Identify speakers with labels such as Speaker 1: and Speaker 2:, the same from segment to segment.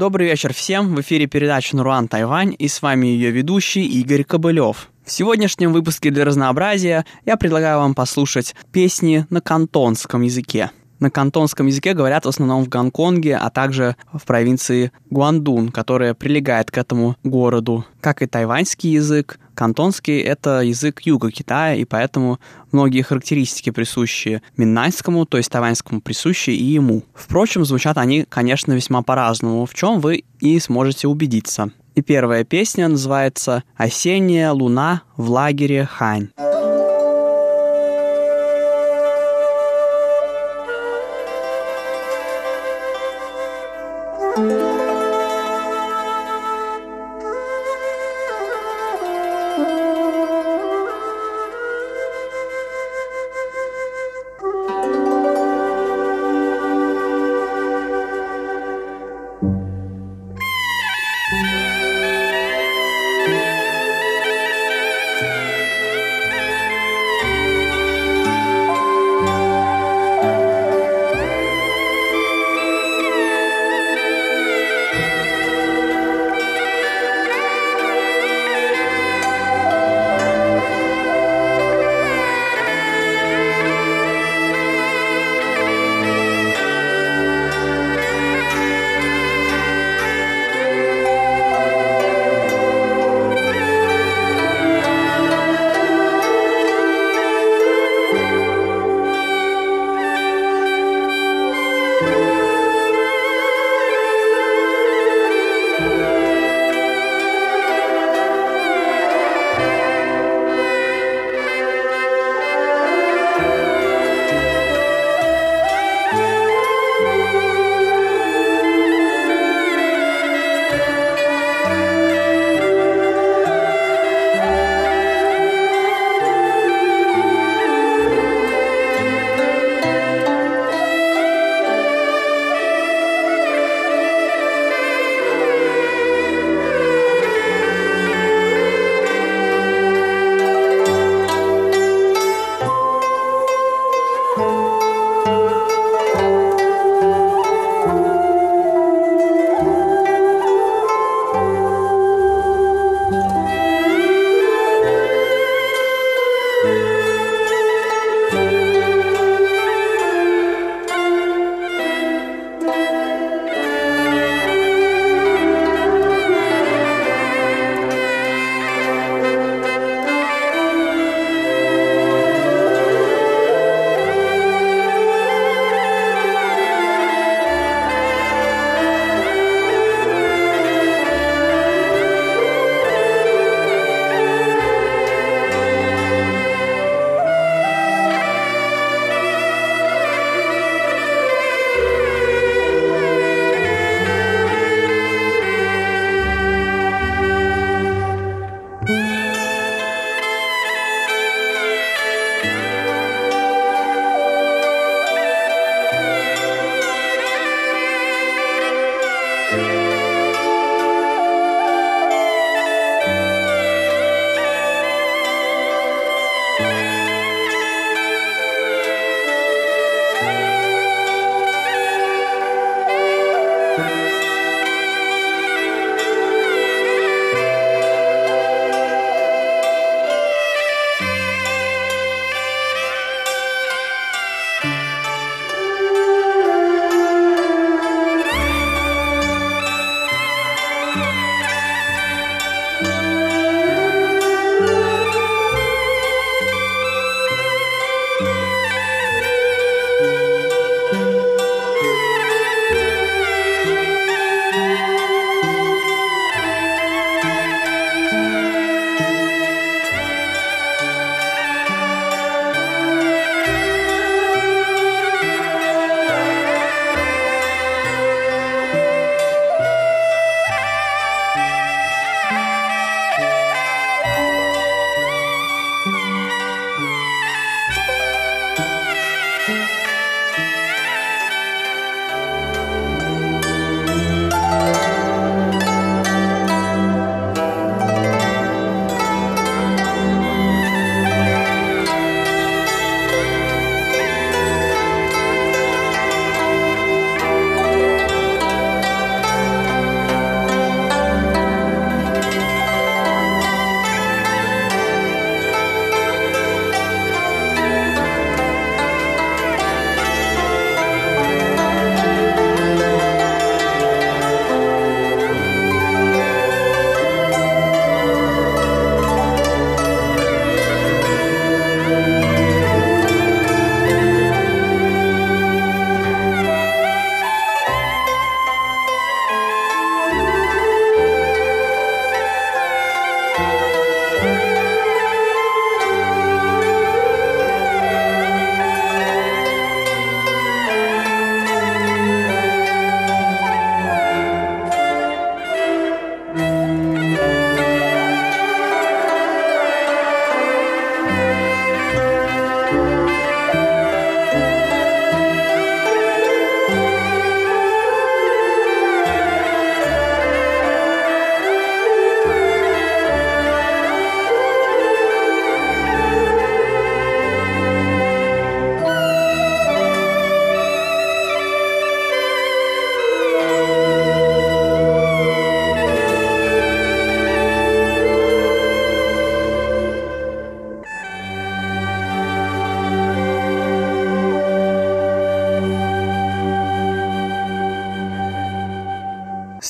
Speaker 1: Добрый вечер всем. В эфире передача «Нуруан Тайвань» и с вами ее ведущий Игорь Кобылев. В сегодняшнем выпуске для разнообразия я предлагаю вам послушать песни на кантонском языке. На кантонском языке говорят в основном в Гонконге, а также в провинции Гуандун, которая прилегает к этому городу. Как и тайваньский язык, кантонский — это язык юга Китая, и поэтому многие характеристики, присущие миннайскому, то есть тайваньскому, присущи и ему. Впрочем, звучат они, конечно, весьма по-разному, в чем вы и сможете убедиться. И первая песня называется «Осенняя луна в лагере Хань».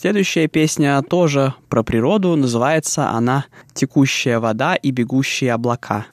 Speaker 1: Следующая песня тоже про природу, называется она «Текущая вода и бегущие облака».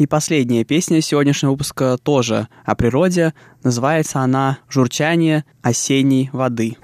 Speaker 1: И последняя песня сегодняшнего выпуска тоже о природе. Называется она «Журчание осенней воды».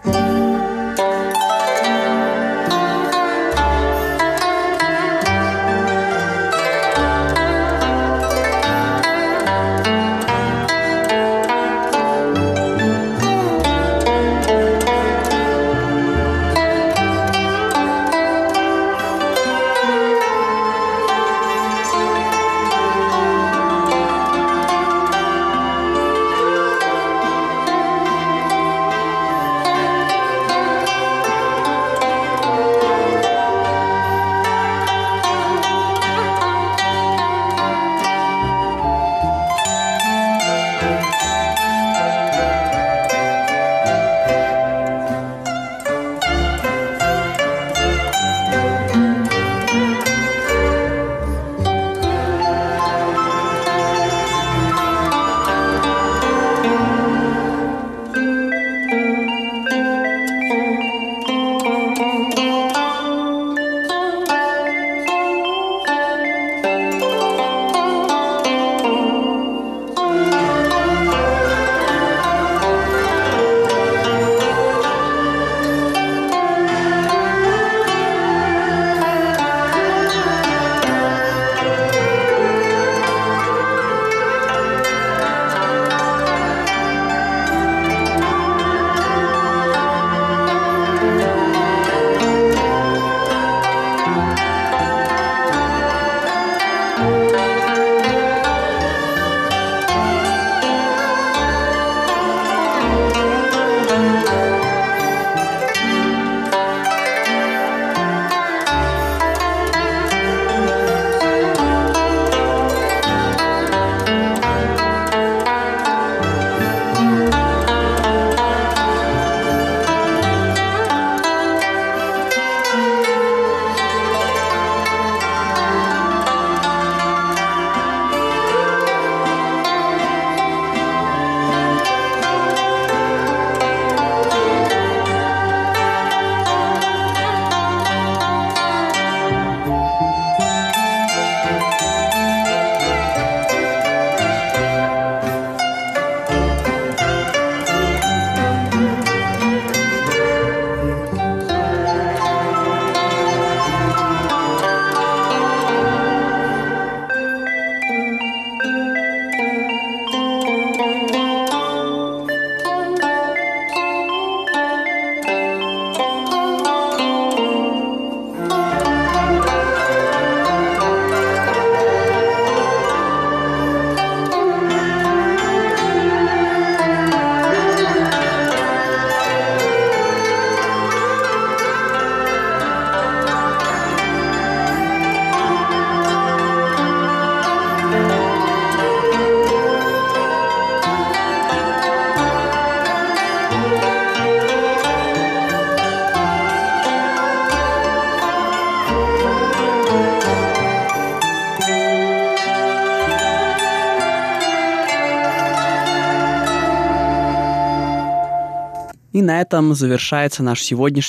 Speaker 1: На этом завершается наш сегодняшний